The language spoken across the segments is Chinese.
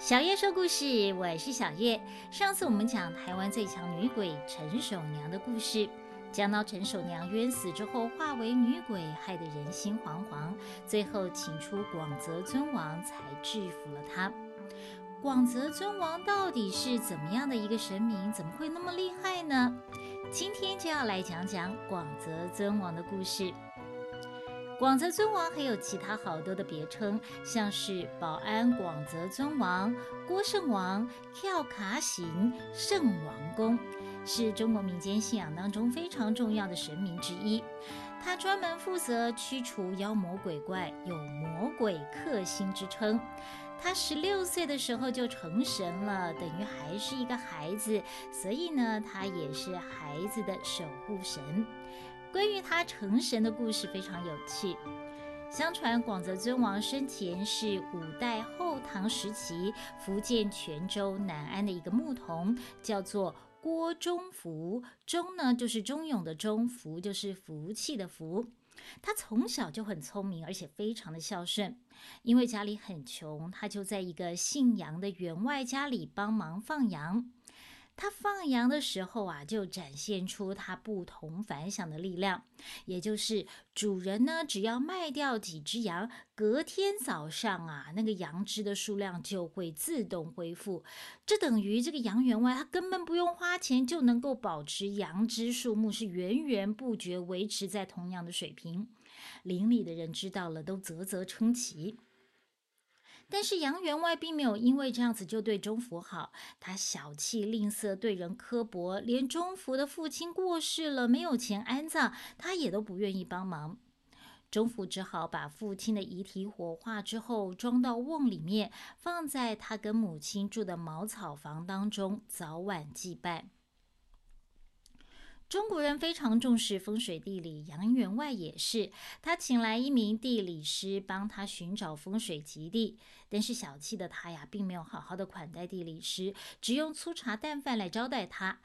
小叶说故事，我是小叶。上次我们讲台湾最强女鬼陈守娘的故事，讲到陈守娘冤死之后化为女鬼，害得人心惶惶，最后请出广泽尊王才制服了她。广泽尊王到底是怎么样的一个神明？怎么会那么厉害呢？今天就要来讲讲广泽尊王的故事。广泽尊王还有其他好多的别称，像是保安广泽尊王、郭圣王、跳卡行圣王公，是中国民间信仰当中非常重要的神明之一。他专门负责驱除妖魔鬼怪，有魔鬼克星之称。他十六岁的时候就成神了，等于还是一个孩子，所以呢，他也是孩子的守护神。关于他成神的故事非常有趣。相传广泽尊王生前是五代后唐时期福建泉州南安的一个牧童，叫做郭忠福。忠呢就是忠勇的忠，福就是福气的福。他从小就很聪明，而且非常的孝顺。因为家里很穷，他就在一个姓杨的员外家里帮忙放羊。他放羊的时候啊，就展现出他不同凡响的力量，也就是主人呢，只要卖掉几只羊，隔天早上啊，那个羊只的数量就会自动恢复。这等于这个羊员外他根本不用花钱就能够保持羊只数目是源源不绝，维持在同样的水平。邻里的人知道了，都啧啧称奇。但是杨员外并没有因为这样子就对钟福好，他小气吝啬，对人刻薄，连钟福的父亲过世了，没有钱安葬，他也都不愿意帮忙。钟福只好把父亲的遗体火化之后，装到瓮里面，放在他跟母亲住的茅草房当中，早晚祭拜。中国人非常重视风水地理，杨员外也是。他请来一名地理师帮他寻找风水吉地，但是小气的他呀，并没有好好的款待地理师，只用粗茶淡饭来招待他。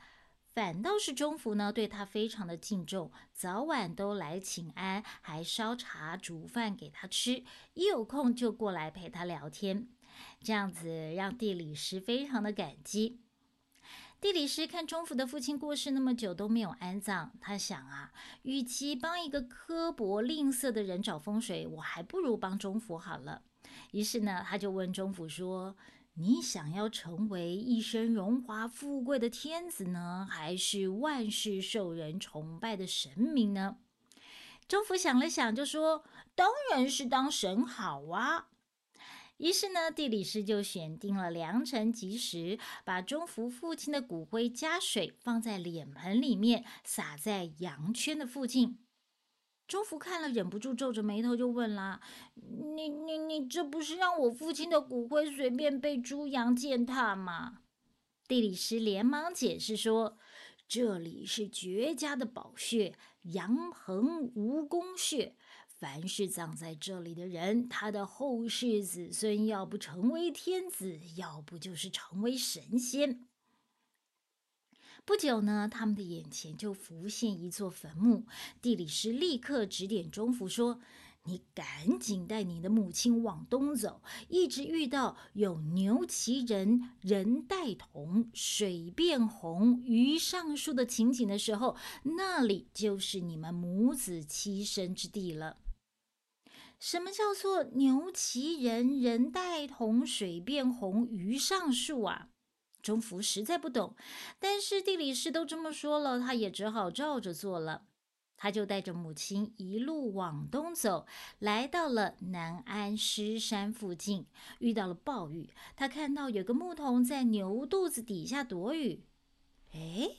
反倒是钟福呢，对他非常的敬重，早晚都来请安，还烧茶煮饭给他吃，一有空就过来陪他聊天，这样子让地理师非常的感激。地理师看钟福的父亲过世那么久都没有安葬，他想啊，与其帮一个刻薄吝啬的人找风水，我还不如帮钟福好了。于是呢，他就问钟福说：“你想要成为一生荣华富贵的天子呢，还是万世受人崇拜的神明呢？”钟福想了想，就说：“当然是当神好啊。”于是呢，地理师就选定了良辰吉时，把钟福父亲的骨灰加水放在脸盆里面，撒在羊圈的附近。钟福看了，忍不住皱着眉头就问啦：“你、你、你这不是让我父亲的骨灰随便被猪羊践踏吗？”地理师连忙解释说：“这里是绝佳的宝穴——羊横蜈蚣穴。”凡是葬在这里的人，他的后世子孙要不成为天子，要不就是成为神仙。不久呢，他们的眼前就浮现一座坟墓。地理师立刻指点钟福说：“你赶紧带你的母亲往东走，一直遇到有牛骑人、人带铜、水变红、鱼上树的情景的时候，那里就是你们母子栖身之地了。”什么叫做牛骑人，人带铜，水变红，鱼上树啊？钟福实在不懂，但是地理师都这么说了，他也只好照着做了。他就带着母亲一路往东走，来到了南安狮山附近，遇到了暴雨。他看到有个牧童在牛肚子底下躲雨，哎，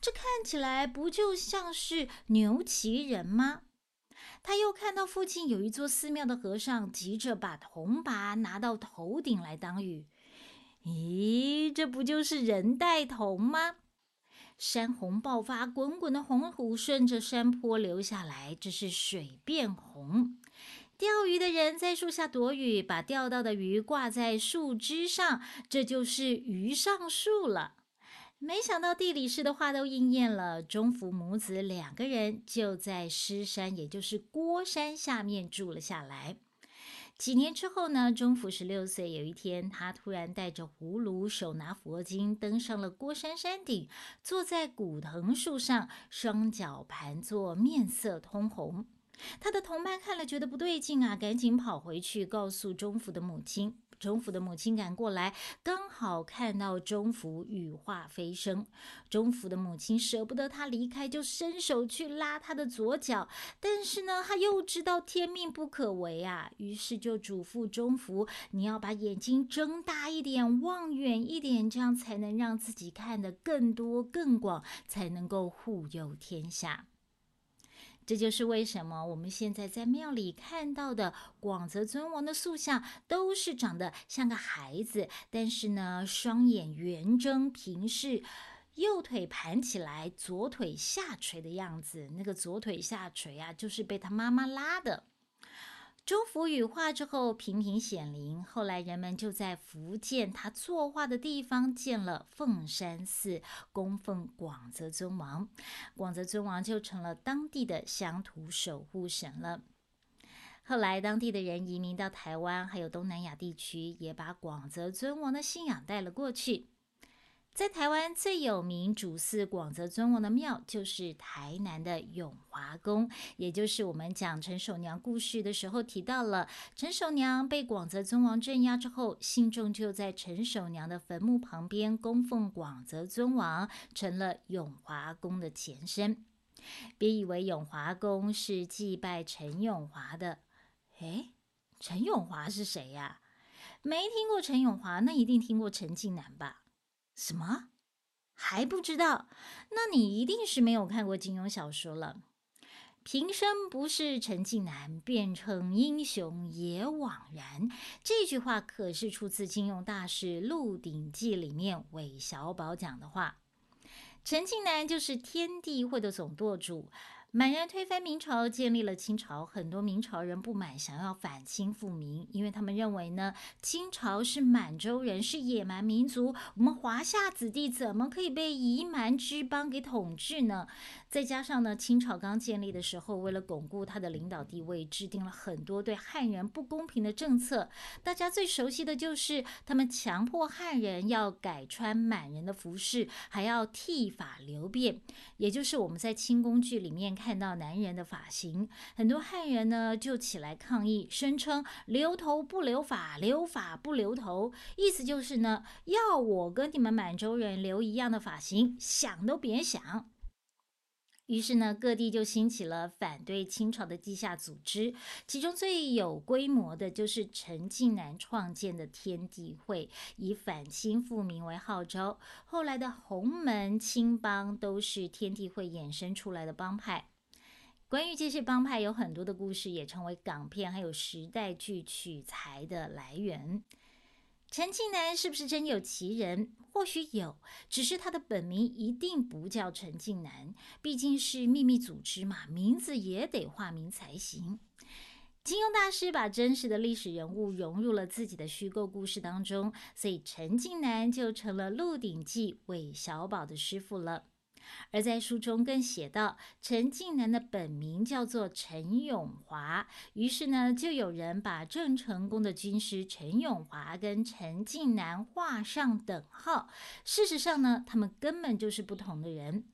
这看起来不就像是牛骑人吗？他又看到附近有一座寺庙的和尚急着把铜拔拿到头顶来当雨，咦，这不就是人带铜吗？山洪爆发，滚滚的洪湖顺着山坡流下来，这是水变红。钓鱼的人在树下躲雨，把钓到的鱼挂在树枝上，这就是鱼上树了。没想到地理师的话都应验了，钟福母子两个人就在狮山，也就是郭山下面住了下来。几年之后呢，中福十六岁，有一天，他突然带着葫芦，手拿佛经，登上了郭山山顶，坐在古藤树上，双脚盘坐，面色通红。他的同伴看了，觉得不对劲啊，赶紧跑回去告诉中福的母亲。中福的母亲赶过来，刚好看到中福羽化飞升。中福的母亲舍不得他离开，就伸手去拉他的左脚，但是呢，他又知道天命不可违啊，于是就嘱咐中福：“你要把眼睛睁大一点，望远一点，这样才能让自己看得更多更广，才能够护佑天下。”这就是为什么我们现在在庙里看到的广泽尊王的塑像，都是长得像个孩子，但是呢，双眼圆睁平视，右腿盘起来，左腿下垂的样子。那个左腿下垂啊，就是被他妈妈拉的。中福羽化之后频频显灵，后来人们就在福建他作画的地方建了凤山寺，供奉广泽尊王，广泽尊王就成了当地的乡土守护神了。后来当地的人移民到台湾，还有东南亚地区，也把广泽尊王的信仰带了过去。在台湾最有名主祀广泽尊王的庙，就是台南的永华宫，也就是我们讲陈守娘故事的时候提到了。陈守娘被广泽尊王镇压之后，信众就在陈守娘的坟墓旁边供奉广泽尊王，成了永华宫的前身。别以为永华宫是祭拜陈永华的，诶，陈永华是谁呀？没听过陈永华，那一定听过陈近南吧？什么还不知道？那你一定是没有看过金庸小说了。平生不是陈近南，变成英雄也枉然。这句话可是出自金庸大师《鹿鼎记》里面韦小宝讲的话。陈近南就是天地会的总舵主。满人推翻明朝，建立了清朝。很多明朝人不满，想要反清复明，因为他们认为呢，清朝是满洲人，是野蛮民族，我们华夏子弟怎么可以被夷蛮之邦给统治呢？再加上呢，清朝刚建立的时候，为了巩固他的领导地位，制定了很多对汉人不公平的政策。大家最熟悉的就是他们强迫汉人要改穿满人的服饰，还要剃发留辫，也就是我们在清宫剧里面看到男人的发型。很多汉人呢就起来抗议，声称留头不留发，留发不留头，意思就是呢，要我跟你们满洲人留一样的发型，想都别想。于是呢，各地就兴起了反对清朝的地下组织，其中最有规模的就是陈近南创建的天地会，以反清复明为号召。后来的洪门、青帮都是天地会衍生出来的帮派。关于这些帮派，有很多的故事，也成为港片还有时代剧取材的来源。陈近南是不是真有其人？或许有，只是他的本名一定不叫陈近南，毕竟是秘密组织嘛，名字也得化名才行。金庸大师把真实的历史人物融入了自己的虚构故事当中，所以陈近南就成了《鹿鼎记》韦小宝的师傅了。而在书中更写到，陈近南的本名叫做陈永华，于是呢，就有人把郑成功的军师陈永华跟陈近南画上等号。事实上呢，他们根本就是不同的人。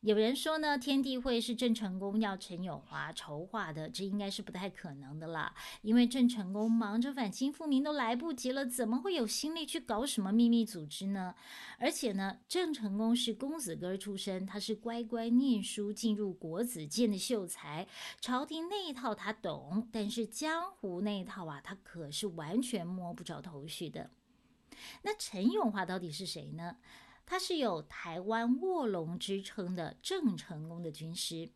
有人说呢，天地会是郑成功要陈永华筹划的，这应该是不太可能的啦。因为郑成功忙着反清复明都来不及了，怎么会有心力去搞什么秘密组织呢？而且呢，郑成功是公子哥出身，他是乖乖念书进入国子监的秀才，朝廷那一套他懂，但是江湖那一套啊，他可是完全摸不着头绪的。那陈永华到底是谁呢？他是有台湾卧龙之称的郑成功的军师。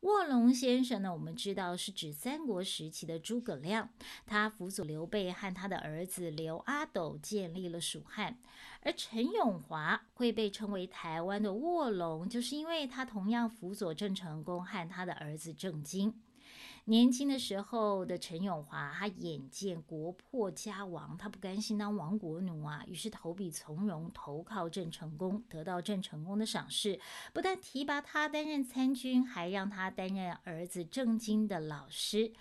卧龙先生呢，我们知道是指三国时期的诸葛亮，他辅佐刘备和他的儿子刘阿斗建立了蜀汉。而陈永华会被称为台湾的卧龙，就是因为他同样辅佐郑成功和他的儿子郑经。年轻的时候的陈永华，他眼见国破家亡，他不甘心当亡国奴啊，于是投笔从戎，投靠郑成功，得到郑成功的赏识，不但提拔他担任参军，还让他担任儿子郑经的老师。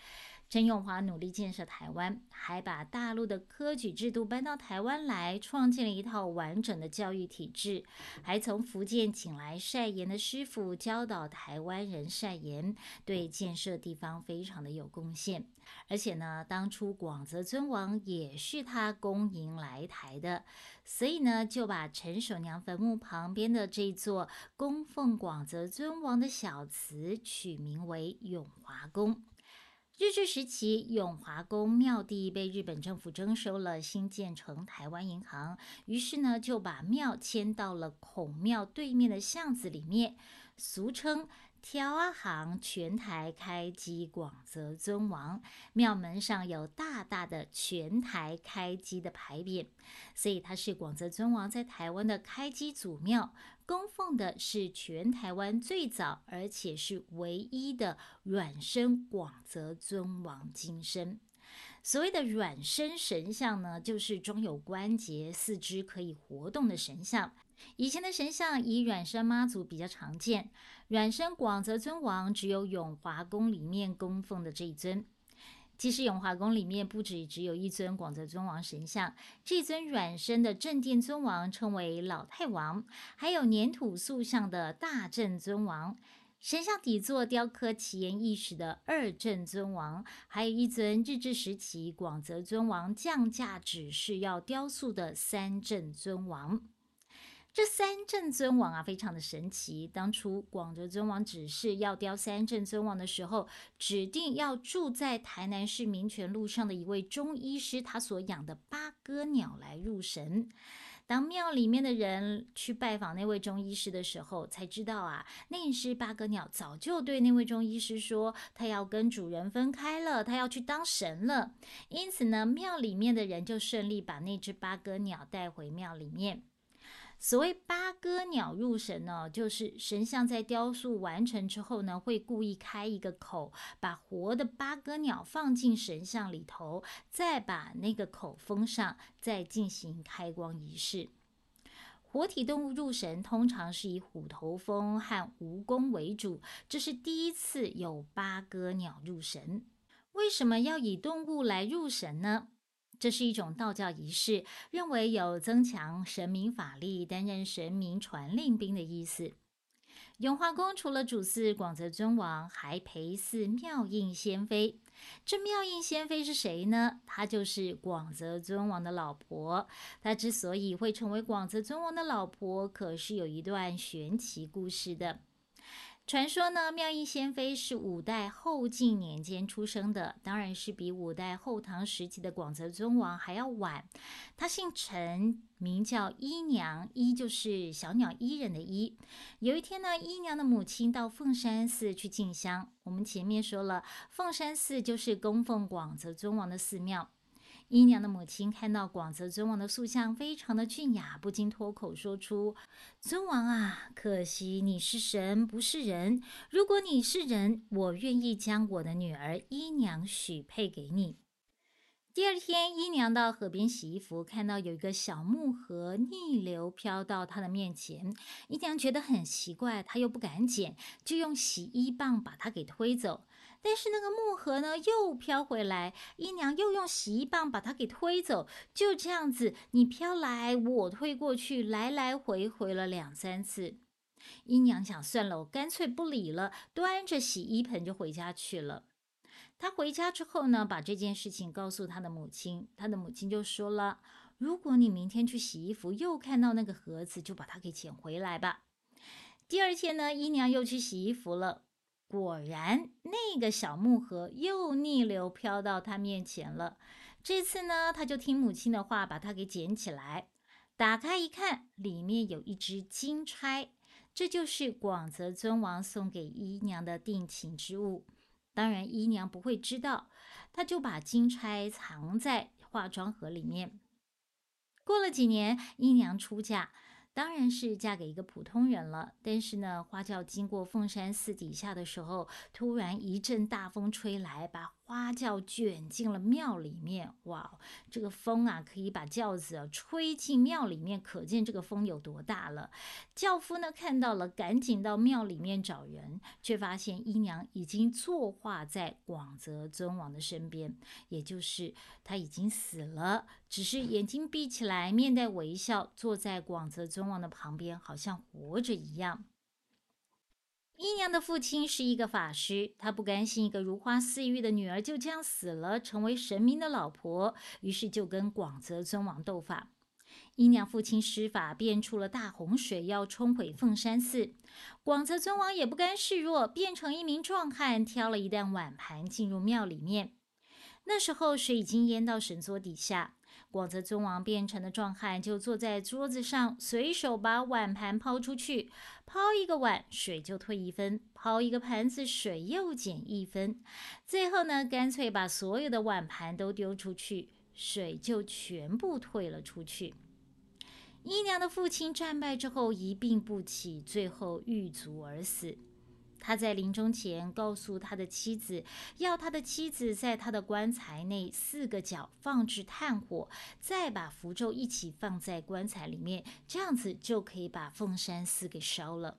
陈永华努力建设台湾，还把大陆的科举制度搬到台湾来，创建了一套完整的教育体制，还从福建请来晒盐的师傅教导台湾人晒盐，对建设地方非常的有贡献。而且呢，当初广泽尊王也是他恭迎来台的，所以呢，就把陈守娘坟墓旁边的这座供奉广泽尊王的小祠取名为永华宫。日治时期，永华宫庙地被日本政府征收了，新建成台湾银行。于是呢，就把庙迁到了孔庙对面的巷子里面，俗称。挑阿行全台开基广泽尊王庙门上有大大的全台开基的牌匾，所以它是广泽尊王在台湾的开基祖庙，供奉的是全台湾最早而且是唯一的软身广泽尊王金身。所谓的软身神像呢，就是装有关节、四肢可以活动的神像。以前的神像以软身妈祖比较常见。软身广泽尊王只有永华宫里面供奉的这一尊。其实永华宫里面不止只有一尊广泽尊王神像，这尊软身的正殿尊王称为老太王，还有粘土塑像的大正尊王，神像底座雕刻奇岩异石的二正尊王，还有一尊日治时期广泽尊王降价指示要雕塑的三正尊王。这三镇尊王啊，非常的神奇。当初广泽尊王指示要雕三镇尊王的时候，指定要住在台南市民权路上的一位中医师他所养的八哥鸟来入神。当庙里面的人去拜访那位中医师的时候，才知道啊，那只八哥鸟早就对那位中医师说，他要跟主人分开了，他要去当神了。因此呢，庙里面的人就顺利把那只八哥鸟带回庙里面。所谓八哥鸟入神呢，就是神像在雕塑完成之后呢，会故意开一个口，把活的八哥鸟放进神像里头，再把那个口封上，再进行开光仪式。活体动物入神通常是以虎头蜂和蜈蚣为主，这是第一次有八哥鸟入神。为什么要以动物来入神呢？这是一种道教仪式，认为有增强神明法力、担任神明传令兵的意思。永化宫除了主祀广泽尊王，还陪祀妙应仙妃。这妙应仙妃是谁呢？她就是广泽尊王的老婆。她之所以会成为广泽尊王的老婆，可是有一段玄奇故事的。传说呢，妙音仙妃是五代后晋年间出生的，当然是比五代后唐时期的广泽尊王还要晚。她姓陈，名叫姨娘，姨就是小鸟依人的依。有一天呢，姨娘的母亲到凤山寺去进香。我们前面说了，凤山寺就是供奉广泽尊王的寺庙。姨娘的母亲看到广泽尊王的塑像非常的俊雅，不禁脱口说出：“尊王啊，可惜你是神，不是人。如果你是人，我愿意将我的女儿姨娘许配给你。”第二天，姨娘到河边洗衣服，看到有一个小木盒逆流飘到她的面前，姨娘觉得很奇怪，她又不敢捡，就用洗衣棒把它给推走。但是那个木盒呢，又飘回来，姨娘又用洗衣棒把它给推走，就这样子，你飘来我推过去，来来回回了两三次。姨娘想算了，我干脆不理了，端着洗衣盆就回家去了。她回家之后呢，把这件事情告诉她的母亲，她的母亲就说了：“如果你明天去洗衣服，又看到那个盒子，就把它给捡回来吧。”第二天呢，姨娘又去洗衣服了。果然，那个小木盒又逆流飘到他面前了。这次呢，他就听母亲的话，把它给捡起来，打开一看，里面有一只金钗，这就是广泽尊王送给姨娘的定情之物。当然，姨娘不会知道，他就把金钗藏在化妆盒里面。过了几年，姨娘出嫁。当然是嫁给一个普通人了。但是呢，花轿经过凤山寺底下的时候，突然一阵大风吹来，把花轿卷进了庙里面。哇，这个风啊，可以把轿子啊吹进庙里面，可见这个风有多大了。轿夫呢看到了，赶紧到庙里面找人，却发现姨娘已经坐化在广泽尊王的身边，也就是他已经死了，只是眼睛闭起来，面带微笑，坐在广泽尊王的旁边，好像活着一样。姨娘的父亲是一个法师，他不甘心一个如花似玉的女儿就这样死了，成为神明的老婆，于是就跟广泽尊王斗法。姨娘父亲施法变出了大洪水，要冲毁凤山寺。广泽尊王也不甘示弱，变成一名壮汉，挑了一担碗盘进入庙里面。那时候水已经淹到神桌底下。广泽尊王变成的壮汉就坐在桌子上，随手把碗盘抛出去，抛一个碗水就退一分，抛一个盘子水又减一分，最后呢，干脆把所有的碗盘都丢出去，水就全部退了出去。姨娘的父亲战败之后一病不起，最后遇卒而死。他在临终前告诉他的妻子，要他的妻子在他的棺材内四个角放置炭火，再把符咒一起放在棺材里面，这样子就可以把凤山寺给烧了。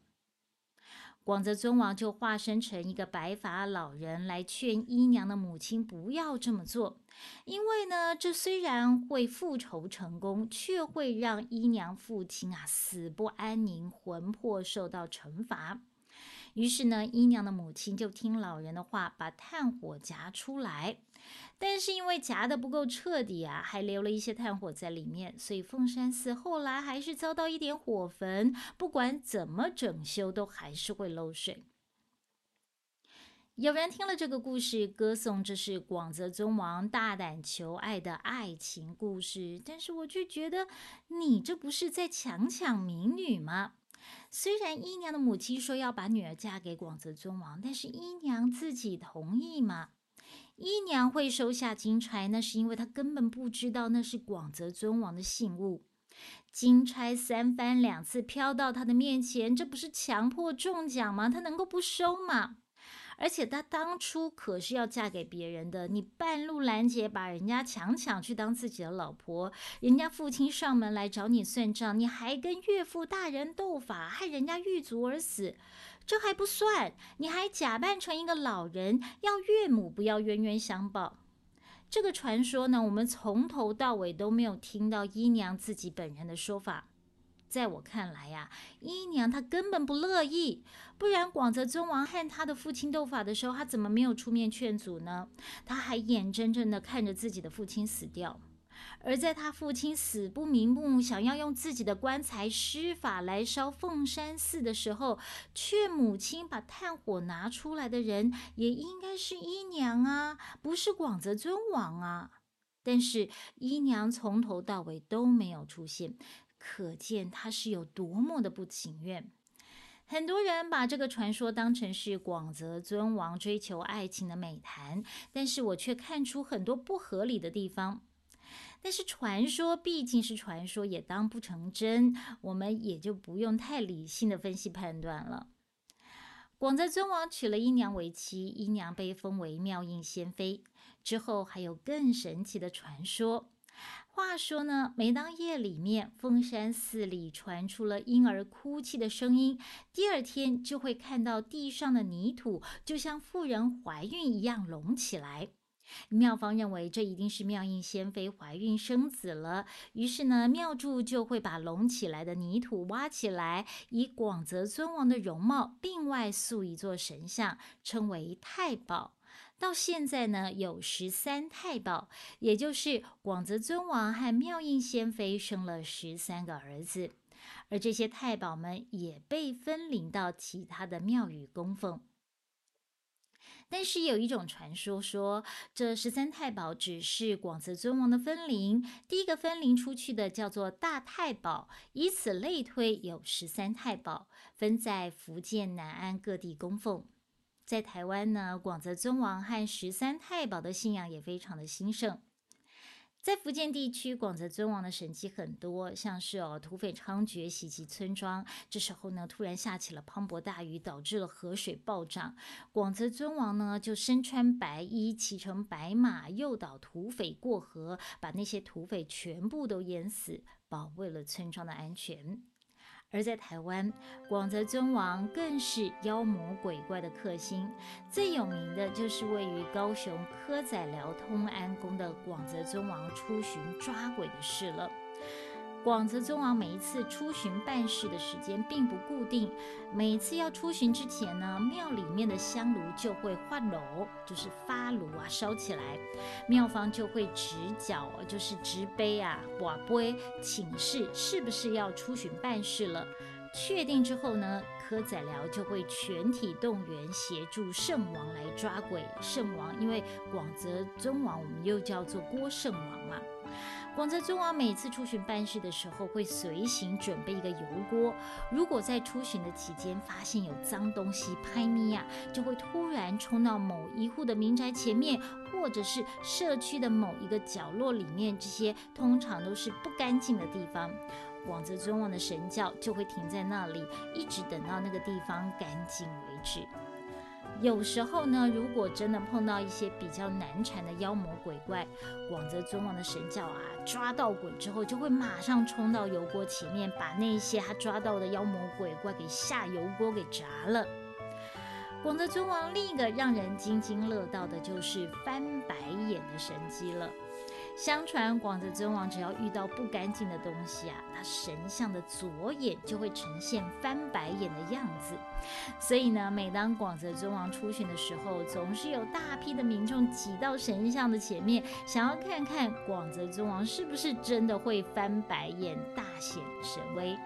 广泽尊王就化身成一个白发老人来劝姨娘的母亲不要这么做，因为呢，这虽然会复仇成功，却会让姨娘父亲啊死不安宁，魂魄受到惩罚。于是呢，姨娘的母亲就听老人的话，把炭火夹出来。但是因为夹的不够彻底啊，还留了一些炭火在里面，所以凤山寺后来还是遭到一点火焚。不管怎么整修，都还是会漏水。有人听了这个故事，歌颂这是广泽尊王大胆求爱的爱情故事，但是我却觉得，你这不是在强抢民女吗？虽然姨娘的母亲说要把女儿嫁给广泽尊王，但是姨娘自己同意吗？姨娘会收下金钗，那是因为她根本不知道那是广泽尊王的信物。金钗三番两次飘到她的面前，这不是强迫中奖吗？她能够不收吗？而且她当初可是要嫁给别人的，你半路拦截，把人家强抢去当自己的老婆，人家父亲上门来找你算账，你还跟岳父大人斗法，害人家狱卒而死，这还不算，你还假扮成一个老人，要岳母不要冤冤相报。这个传说呢，我们从头到尾都没有听到姨娘自己本人的说法。在我看来呀，姨娘她根本不乐意，不然广泽尊王和他的父亲斗法的时候，他怎么没有出面劝阻呢？他还眼睁睁的看着自己的父亲死掉，而在他父亲死不瞑目，想要用自己的棺材施法来烧凤山寺的时候，劝母亲把炭火拿出来的人，也应该是姨娘啊，不是广泽尊王啊。但是姨娘从头到尾都没有出现。可见他是有多么的不情愿。很多人把这个传说当成是广泽尊王追求爱情的美谈，但是我却看出很多不合理的地方。但是传说毕竟是传说，也当不成真，我们也就不用太理性的分析判断了。广泽尊王娶了姨娘为妻，姨娘被封为妙音仙妃。之后还有更神奇的传说。话说呢，每当夜里面凤山寺里传出了婴儿哭泣的声音，第二天就会看到地上的泥土就像妇人怀孕一样隆起来。妙方认为这一定是妙印仙妃怀孕生子了，于是呢，妙祝就会把隆起来的泥土挖起来，以广泽尊王的容貌，另外塑一座神像，称为太保。到现在呢，有十三太保，也就是广泽尊王和妙音仙妃生了十三个儿子，而这些太保们也被分灵到其他的庙宇供奉。但是有一种传说说，这十三太保只是广泽尊王的分灵，第一个分灵出去的叫做大太保，以此类推，有十三太保分在福建、南安各地供奉。在台湾呢，广泽尊王和十三太保的信仰也非常的兴盛。在福建地区，广泽尊王的神迹很多，像是哦土匪猖獗袭击村庄，这时候呢突然下起了磅礴大雨，导致了河水暴涨，广泽尊王呢就身穿白衣，骑乘白马，诱导土匪过河，把那些土匪全部都淹死，保卫了村庄的安全。而在台湾，广泽尊王更是妖魔鬼怪的克星。最有名的就是位于高雄科仔寮通安宫的广泽尊王出巡抓鬼的事了。广泽尊王每一次出巡办事的时间并不固定，每次要出巡之前呢，庙里面的香炉就会化炉，就是发炉啊，烧起来，庙方就会执脚，就是执杯啊，瓦杯请示是不是要出巡办事了。确定之后呢，科仔寮就会全体动员协助圣王来抓鬼。圣王因为广泽尊王，我们又叫做郭圣王嘛。广泽尊王每次出巡办事的时候，会随行准备一个油锅。如果在出巡的期间发现有脏东西拍咪呀，就会突然冲到某一户的民宅前面，或者是社区的某一个角落里面，这些通常都是不干净的地方。广泽尊王的神教就会停在那里，一直等到那个地方干净为止。有时候呢，如果真的碰到一些比较难缠的妖魔鬼怪，广泽尊王的神教啊，抓到鬼之后，就会马上冲到油锅前面，把那些他抓到的妖魔鬼怪给下油锅给炸了。广泽尊王另一个让人津津乐道的就是翻白眼的神机了。相传广泽尊王只要遇到不干净的东西啊，他神像的左眼就会呈现翻白眼的样子。所以呢，每当广泽尊王出巡的时候，总是有大批的民众挤到神像的前面，想要看看广泽尊王是不是真的会翻白眼，大显神威。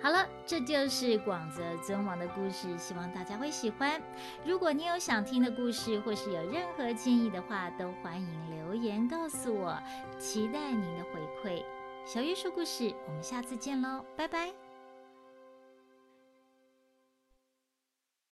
好了，这就是广泽尊王的故事，希望大家会喜欢。如果你有想听的故事，或是有任何建议的话，都欢迎留言告诉我，期待您的回馈。小月说故事，我们下次见喽，拜拜。